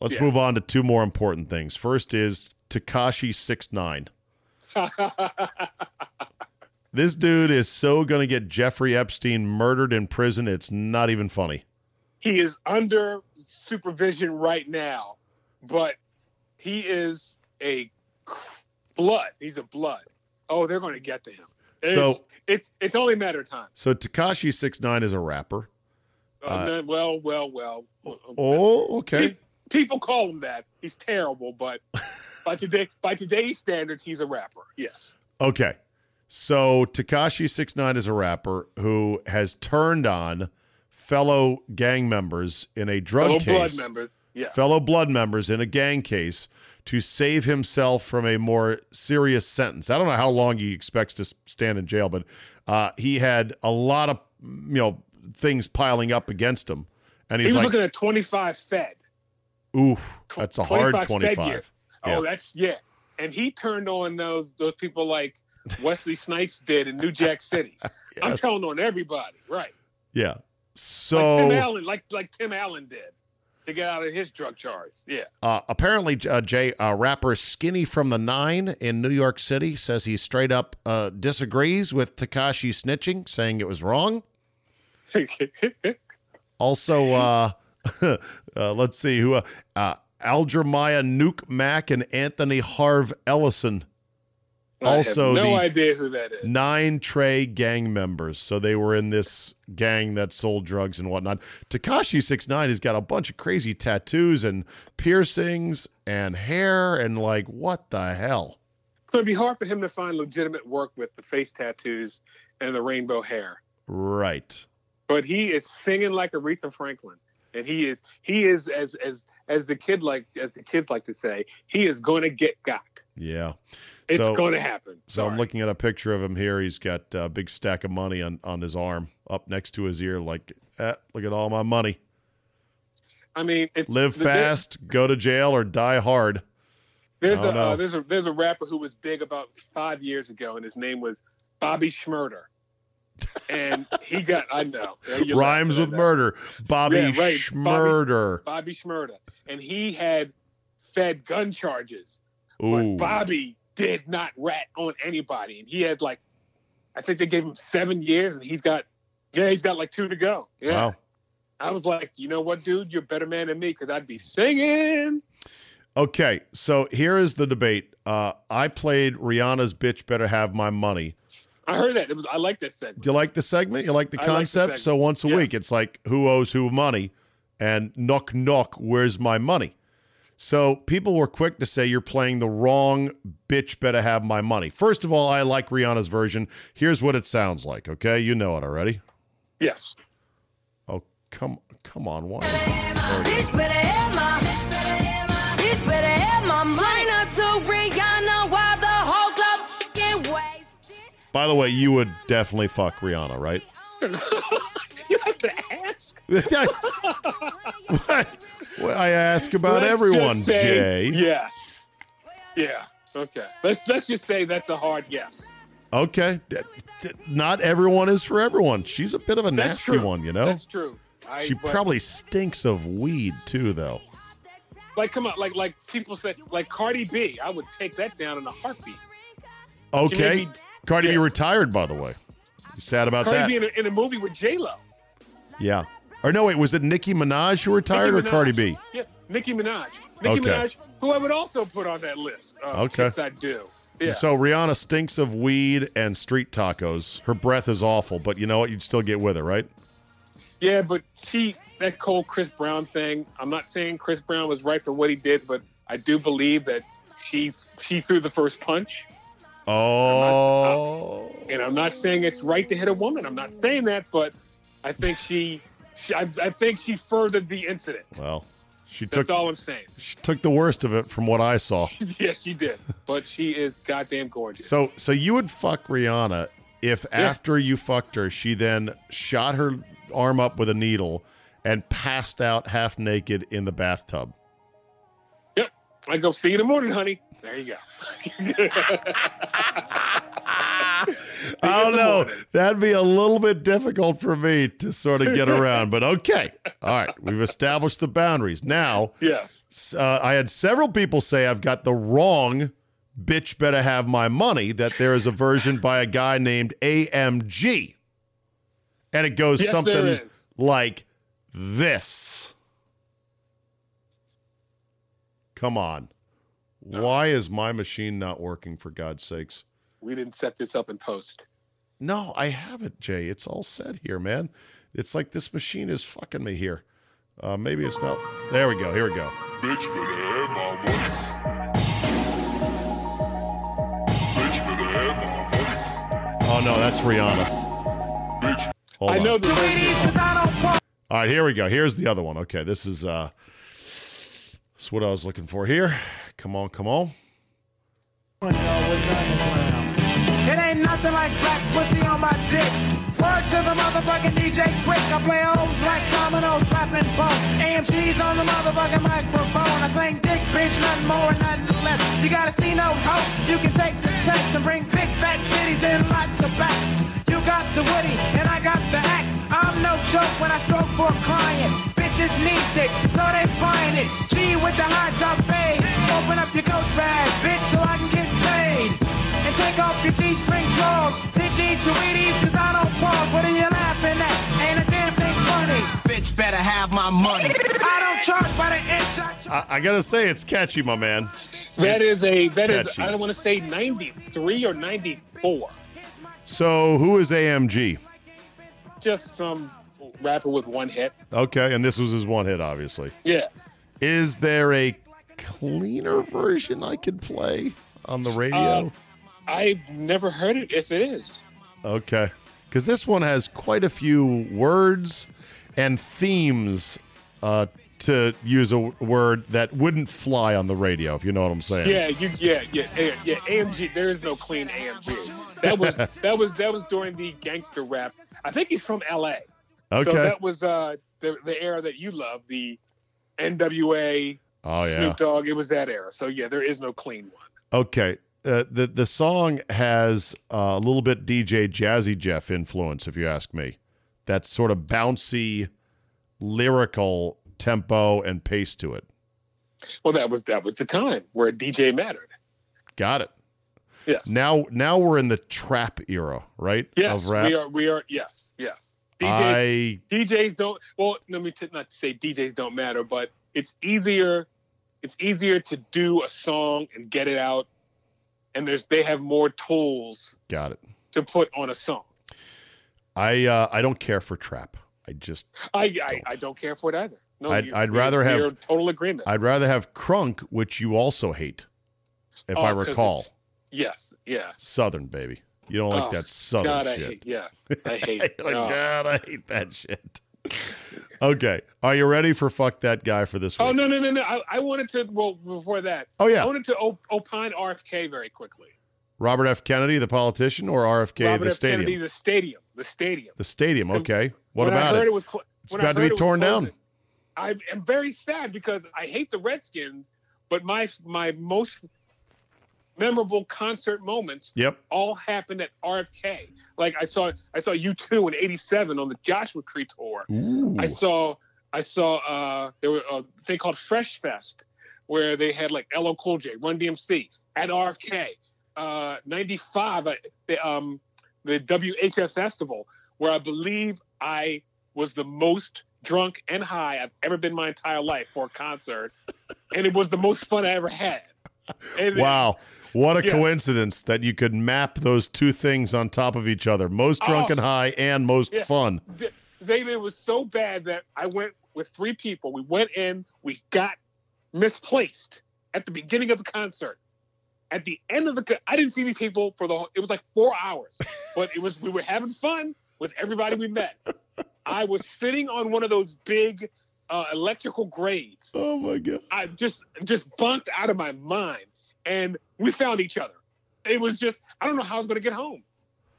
Let's Yeah. move on to two more important things. First is Tekashi six nine. This dude is so going to get Jeffrey Epstein murdered in prison. It's not even funny. he is under supervision right now, but he is a blood. He's a blood. Oh, they're going to get to him. It's, So- it's it's only a matter of time. So Tekashi six nine is a rapper. Uh, Uh, well, well, well. Oh, okay. Pe- People call him that. He's terrible, but by today by today's standards, he's a rapper. Yes. Okay. So Tekashi six nine is a rapper who has turned on fellow gang members in a drug Fellow case. blood members. Yeah. fellow blood members in a gang case to save himself from a more serious sentence. I don't know how long he expects to stand in jail, but uh, he had a lot of you know things piling up against him, and He he's was like, looking at 25 Fed. "Oof, that's a hard 25 Fed year. twenty-five. Oh, that's yeah. And he turned on those those people like Wesley Snipes did in New Jack City. I'm telling on everybody, right? Yeah. Like Tim So Allen, like like Tim Allen did to get out of his drug charge. Yeah. uh, apparently, uh, Jay, uh, rapper Skinny from the Nine in New York City says he straight up uh, disagrees with Tekashi snitching, saying it was wrong. Also, uh, uh, let's see who uh, uh, Aljermiah Nuke Mack and Anthony Harv Ellison, I Also have no idea who that is. nine Trey gang members. So they were in this gang that sold drugs and whatnot. Tekashi Six Nine has got a bunch of crazy tattoos and piercings and hair and like what the hell? Going to be hard for him to find legitimate work with the face tattoos and the rainbow hair. Right. But he is singing like Aretha Franklin, and he is he is as as as the kid like as the kids like to say, he is going to get got. Yeah. It's So- going to happen. So I'm looking at a picture of him here. He's got a big stack of money on, on his arm up next to his ear, like, eh, look at all my money. I mean, it's Live fast, go to jail, or die hard. There's a uh, there's a there's a rapper who was big about five years ago, and his name was Bobby Shmurda, and he got I know Rhymes with murder. Bobby Yeah, right. Bobby- Shmurda. Bobby Shmurda, and he had fed gun charges, Ooh. but Bobby did not rat on anybody, and he had like, I think they gave him seven years, and he's got, yeah, he's got like two to go. Yeah, Wow. I was like, you know what, dude, you're a better man than me because I'd be singing. Okay, so here is the debate. Uh, I played Rihanna's "Bitch Better Have My Money." I heard that. It was. I like that segment. Do you like the segment? You like the I like the concept? so once a Yes. week, it's like who owes who money, and knock knock, where's my money? So people were quick to say you're playing the wrong bitch. Better have my money. First of all, I like Rihanna's version. Here's what it sounds like. Okay, you know it already. Yes. Oh come come on, why? Bitch better have my, bitch better have my money. Sign to Rihanna while the whole club fucking wasted. By the way, you would definitely fuck Rihanna, right? you have to ask. what? I ask about Let's everyone, say Jay. Yes. Yeah. Okay. Let's let's just say that's a hard yes. Okay. Not everyone is for everyone. She's a bit of a That's nasty true. one, you know? That's true. I, She but, probably stinks of weed too, though. like come on like like people said, like Cardi B. I would take that down in a heartbeat. Okay. be- Cardi B retired, by the way. Sad about Cardi that? B in a, in a movie with J Lo. yeah. Or no, wait, was it Nicki Minaj who retired or Cardi B? Yeah, Nicki Minaj. Nicki Okay. Minaj, who I would also put on that list. Okay. I do. Yeah. So Rihanna stinks of weed and street tacos. Her breath is awful, but you know what? You'd still get with her, right? Yeah, but she that whole Chris Brown thing. I'm not saying Chris Brown was right for what he did, but I do believe that she she threw the first punch. Oh. And I'm not saying it's right to hit a woman. I'm not saying that, but I think she, she I, I think she furthered the incident. Well, she That's took all I'm saying. she took the worst of it from what I saw. yes, she did. But she is goddamn gorgeous. So so you would fuck Rihanna if Yeah. after you fucked her, she then shot her arm up with a needle and passed out half naked in the bathtub. Yep. I go see you in the morning, honey. There you go. I don't know. That'd be a little bit difficult for me to sort of get around, but okay. All right, we've established the boundaries. Now, yes. uh, I had several people say I've got the wrong bitch better have my money that there is a version by a guy named AMG. And it goes Yes, something like this. Come on. Why is my machine not working for God's sakes? We didn't set this up in post. No, I haven't, Jay. It's all set here, man. It's like this machine is fucking me here. Uh, maybe it's not. There we go. Here we go. Bitch better have my money. Bitch better have my money. Oh no, that's Rihanna. Bitch Hold I on. know the. All right, here we go. Here's the other one. Okay, this is uh, this is what I was looking for here. Come on, come on. It ain't nothing like black pussy on my dick. Word to the motherfucking DJ Quik. I play hoes like dominoes, slapping bones. AMG's on the motherfucking microphone. I sing dick, bitch, nothing more, nothing less. You gotta see no hope. You can take the test and bring big fat titties and lots of backs. You got the woody and I got the axe. I'm no joke when I stroke for a client. Bitches need dick, so they buying it. G with the high top fade. Open up your ghost bag, bitch, so I can get paid. And take off your G-string drawers. Bitch, eat your Wheaties, cause I don't pause. What are you laughing at? Ain't a damn thing funny. Bitch better have my money. I don't charge by the inch. I charge I, I gotta say, it's catchy, my man. That It's is a that is catchy. I don't want to say 93 or 94. So, who is AMG? Just some rapper with one hit. Okay, and this was his one hit, obviously. Yeah. Is there a cleaner version I could play on the radio? Uh, I've never heard it if it is. Okay. Because this one has quite a few words and themes, uh, to use a word that wouldn't fly on the radio, if you know what I'm saying. Yeah, you yeah, yeah, yeah, yeah. AMG, there is no clean AMG. That was that was that was during the gangster rap. I think he's from LA. Okay. So that was uh the the era that you love, the NWA, oh, yeah. Snoop Dogg. It was that era. So yeah, there is no clean one. Okay. Uh, the the song has uh, a little bit DJ Jazzy Jeff influence, if you ask me. That sort of bouncy, lyrical tempo and pace to it. Well, that was that was the time where DJ mattered. Got it. Yes. Now now we're in the trap era, right? yes, Of rap. we are. We are. Yes. Yes. DJ, I DJs don't. Well, let me t- not say DJs don't matter, but it's easier it's easier to do a song and get it out, and there's they have more tools Got it. to put on a song. I uh, I don't care for trap. I just I I, Don't. I don't care for it either. No, I'd- I'd rather have- total agreement. I'd rather have crunk, which you also hate, if I Oh, 'cause recall. Yes, yeah. Southern baby. You don't like Oh, that southern God, I shit. hate. Yes, I hate. like, Oh. God, I hate that shit. okay. Are you ready for fuck that guy for this oh, week? Oh no no no no! I, I wanted to well before that. Oh, I yeah. wanted to op- opine RFK very quickly. Robert F. Kennedy, the politician, or RFK, Robert the F. stadium? Kennedy, the stadium, the stadium. The stadium. Okay. What when about I heard it? it was cl- It's I about to be torn down. I am very sad because I hate the Redskins, but my my most memorable concert moments Yep. all happened at RFK. Like I saw I saw U two in '87 on the Joshua Tree tour. Ooh. I saw I saw uh there were a thing called Fresh Fest where they had like LL Cool J, Run DMC at RFK. Uh 95 I, the um the WHF festival where I believe I was the most drunk and high I've ever been my entire life for a concert and it was the most fun I ever had. And Wow. What a Yeah. coincidence that you could map those two things on top of each other. Most drunk Oh. and high and most Yeah. fun. Xavier it was so bad that I went with three people. We went in, we got misplaced at the beginning of the concert. At the end of the, co- I didn't see these people for the. whole It was like four hours, but it was we were having fun with everybody we met. I was sitting on one of those big uh, electrical grades. Oh my god. I just just bunked out of my mind, and we found each other. It was just I don't know how I was going to get home.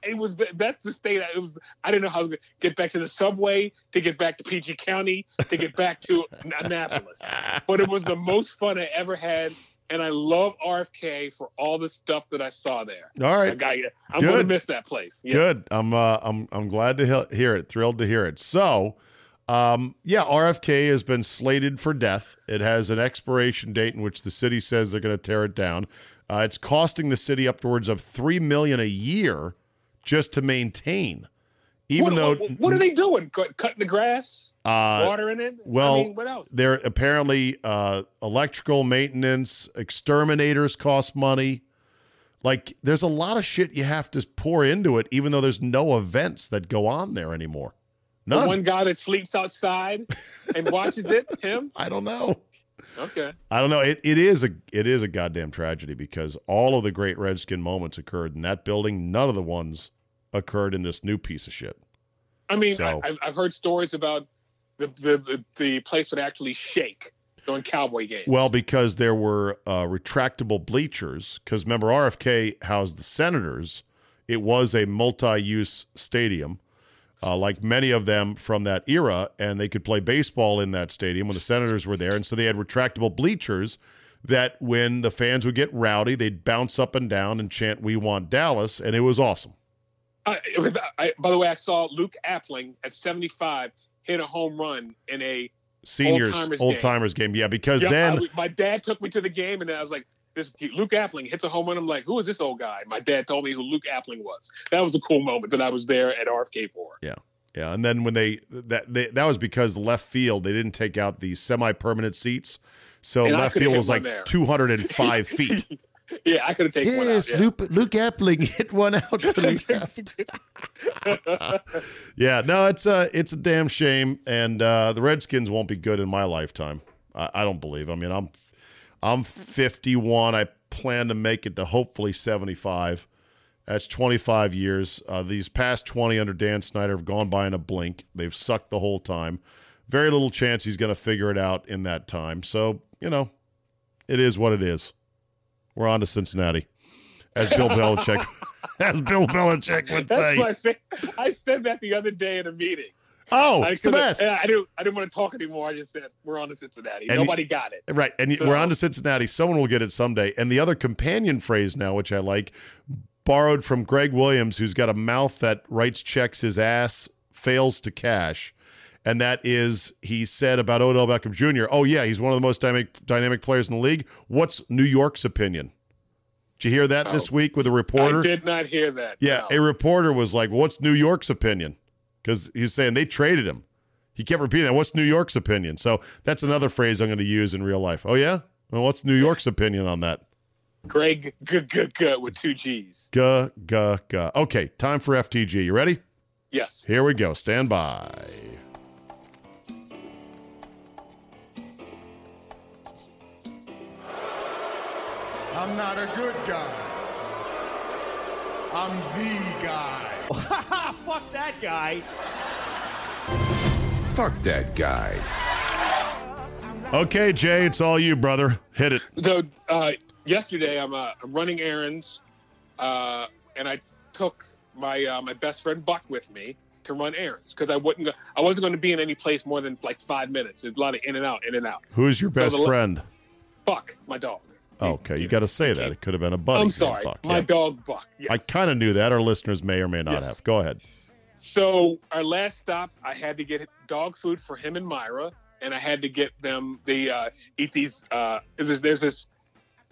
It was th- that's the state. I- It was I didn't know how I was going to get back to the subway, to get back to PG County, to get back to Annapolis. But it was the most fun I ever had, and I love RFK for all the stuff that I saw there. All right, I got you. I'm going to miss that place. Yes. Good. I'm uh, I'm I'm glad to he- hear it. Thrilled to hear it. So, um, yeah, RFK has been slated for death. It has an expiration date in which the city says they're going to tear it down. Uh, it's costing the city upwards of three million a year just to maintain. Even What, though what, what are they doing? Cut- Cutting the grass, uh, watering it. well, I mean, what else? There apparently uh, electrical maintenance, exterminators cost money. Like there's a lot of shit you have to pour into it, even though there's no events that go on there anymore. The one guy that sleeps outside and watches it, him. I don't know. Okay. I don't know. It it is a it is a goddamn tragedy because all of the great Redskin moments occurred in that building. None of the ones occurred in this new piece of shit. I mean, So- I, I've, I've heard stories about the, the the the place would actually shake during Cowboy games. Well, because there were uh, retractable bleachers. Because remember, RFK housed the Senators. It was a multi-use stadium, uh, like many of them from that era, and they could play baseball in that stadium when the Senators were there. And so they had retractable bleachers that, when the fans would get rowdy, they'd bounce up and down and chant "We want Dallas," and it was awesome. I, I, by the way, I saw Luke Appling at 75 hit a home run in a. Seniors, Old-timers game. game, yeah. Because Yeah, then I my dad took me to the game, and I was like, "This Luke Appling hits a home run." I'm like, "Who is this old guy?" My dad told me who Luke Appling was. That was a cool moment that I was there at RFK for. Yeah, Yeah, and then when they that they, that was because left field they didn't take out the semi-permanent seats, so And left field was like there. 205 feet. yeah, I could have taken one out. yeah. Luke, Luke Appling hit one out to the left. yeah, no, it's a it's a damn shame, and uh, the Redskins won't be good in my lifetime. I, I don't believe. I mean, I'm I'm 51. I plan to make it to hopefully 75. That's 25 years. Uh, these past 20 under Dan Snyder have gone by in a blink. They've sucked the whole time. Very little chance he's going to figure it out in that time. So, you know, it is what it is. We're on to Cincinnati. As Bill Belichick as Bill Belichick would That's say. I. I said that the other day in a meeting. Oh, I it's the best. I didn't. I didn't want to talk anymore. I just said we're on to Cincinnati. And you- Nobody got it. Right. And So- we're on to Cincinnati. Someone will get it someday. And the other companion phrase now, which I like, borrowed from Gregg Williams, who's got a mouth that writes checks his ass, fails to cash. And that is, he said about Odell Beckham Jr., oh, yeah, he's one of the most dynamic, dynamic players in the league. What's New York's opinion? Did you hear that this Oh. week with a reporter? I did not hear that. Yeah, no. a reporter was like, "What's New York's opinion?" Because he's saying they traded him. He kept repeating that. What's New York's opinion? So that's another phrase I'm going to use in real life. Oh yeah, Well, what's New York's opinion on that? Gregg G G G with two G's. G G G. Okay, time for FTG. You ready? Yes. Here we go. Stand by. I'm not a good guy. I'm the guy. Fuck that guy. Fuck that guy. Okay, Jay, it's all you, brother. Hit it. So uh, yesterday, I'm, uh, I'm running errands, uh, and I took my uh, my best friend Buck with me to run errands because I wouldn't go, I wasn't going to be in any place more than like five minutes. There's a lot of in and out, in and out. Who's your So best friend? Buck, my dog. Okay, you got to say that. It could have been a buddy. I'm sorry, Buck. my Yeah. dog Buck. Yes. I kind of knew that. Our listeners may or may not Yes. have. Go ahead. So our last stop, I had to get dog food for him and Myra, and I had to get them. They uh, eat these. Uh, there's, this- there's this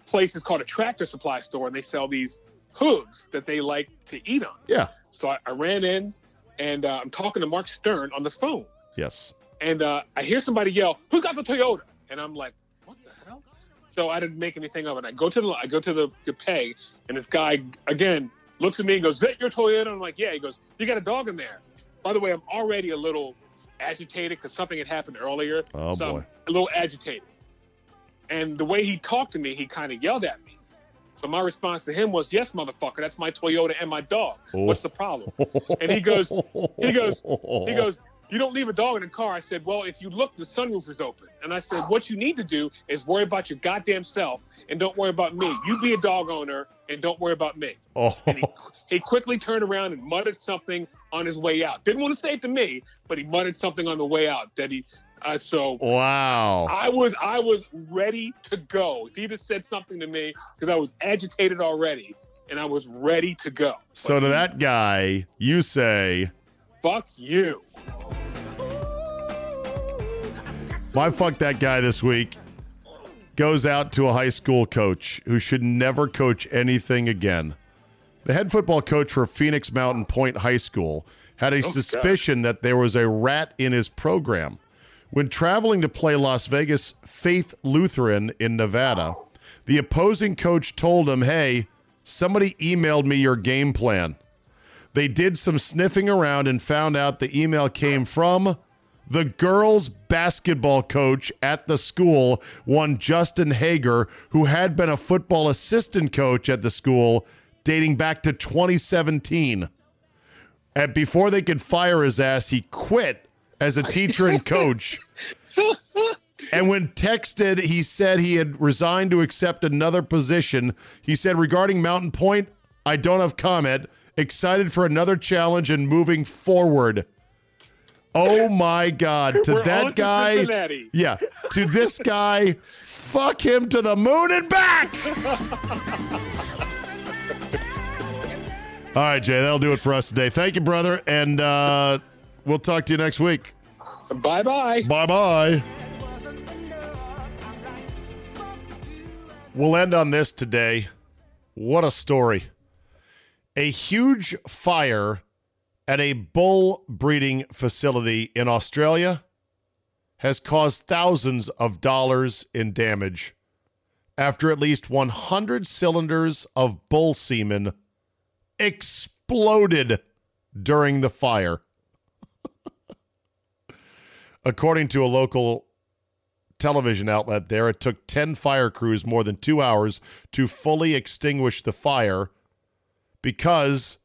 place. It's called a tractor supply store, and they sell these hooves that they like to eat on. Yeah. So I, I ran in, and uh, I'm talking to Mark Stern on the phone, Yes. and uh, I hear somebody yell, "Who's got the Toyota?" And I'm like, "What the hell?" So I didn't make anything of it. I go to the I go to the pay, and this guy again looks at me and goes, "Is that your Toyota?" I'm like, "Yeah." He goes, "You got a dog in there." By the way, I'm already a little agitated because something had happened earlier. Oh, so I'm boy. a little agitated. And the way he talked to me, he kind of yelled at me. So my response to him was, "Yes, motherfucker, that's my Toyota and my dog. What's the problem?" And he goes, he goes, he goes, You don't leave a dog in a car. I said, Well, if you look, the sunroof is open. And I said, What you need to do is worry about your goddamn self and don't worry about me. You be a dog owner and don't worry about me. Oh, He quickly turned around and muttered something on his way out. Didn't want to say it to me, but he muttered something on the way out that he. Uh, so wow. I was I was ready to go. If he just said something to me, because I was agitated already, and I was ready to go. So to that guy, you say, Fuck you. My fuck that guy this week goes out to a high school coach who should never coach anything again. The head football coach for Phoenix Mountain Pointe High School had a oh, God. suspicion that there was a rat in his program. When traveling to play Las Vegas Faith Lutheran in Nevada, the opposing coach told him, Hey, somebody emailed me your game plan. They did some sniffing around and found out the email came from the girls basketball coach at the school, one Justin Hager, who had been a football assistant coach at the school dating back to 2017. And before they could fire his ass, he quit as a teacher and coach. And when texted, he said he had resigned to accept another position. He said, regarding Mountain Pointe, I don't have comment. Excited for another challenge and moving forward. Oh my God. To We're that on to guy. Yeah. To this guy, fuck him to the moon and back. All right, Jay, that'll do it for us today. Thank you, brother. And uh, we'll talk to you next week. Bye bye. Bye bye. We'll end on this today. What a story. A huge fire at a bull breeding facility in Australia has caused thousands of dollars in damage after at least 100 cylinders of bull semen exploded during the fire. According to a local television outlet there, it took 10 fire crews more than two hours to fully extinguish the fire because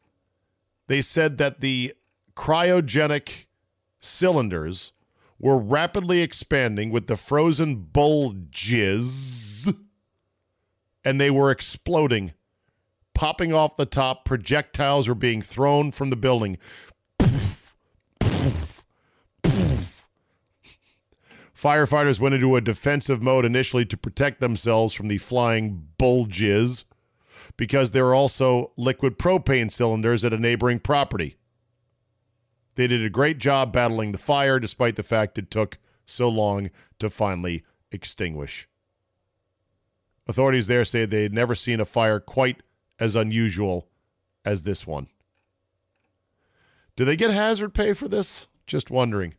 they said that the cryogenic cylinders were rapidly expanding with the frozen bulges and they were exploding, popping off the top. Projectiles were being thrown from the building. Firefighters went into a defensive mode initially to protect themselves from the flying bulges because there are also liquid propane cylinders at a neighboring property. They did a great job battling the fire despite the fact it took so long to finally extinguish. Authorities there say they had never seen a fire quite as unusual as this one. Do they get hazard pay for this? Just wondering.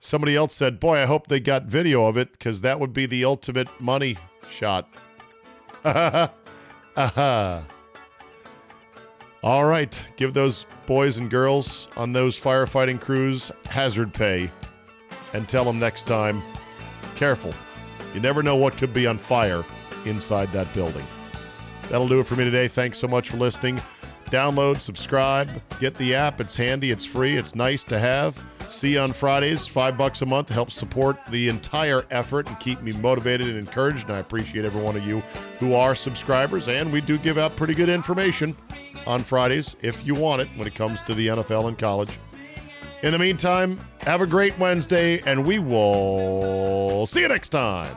Somebody else said, Boy, I hope they got video of it because that would be the ultimate money shot. Uh-huh. All right, give those boys and girls on those firefighting crews hazard pay and tell them next time careful. You never know what could be on fire inside that building. That'll do it for me today. Thanks so much for listening. Download, subscribe, get the app. It's handy, it's free, it's nice to have. See you on Fridays. Five bucks a month helps support the entire effort and keep me motivated and encouraged. And I appreciate every one of you who are subscribers. And we do give out pretty good information on Fridays if you want it when it comes to the NFL and college. In the meantime, have a great Wednesday, and we will see you next time.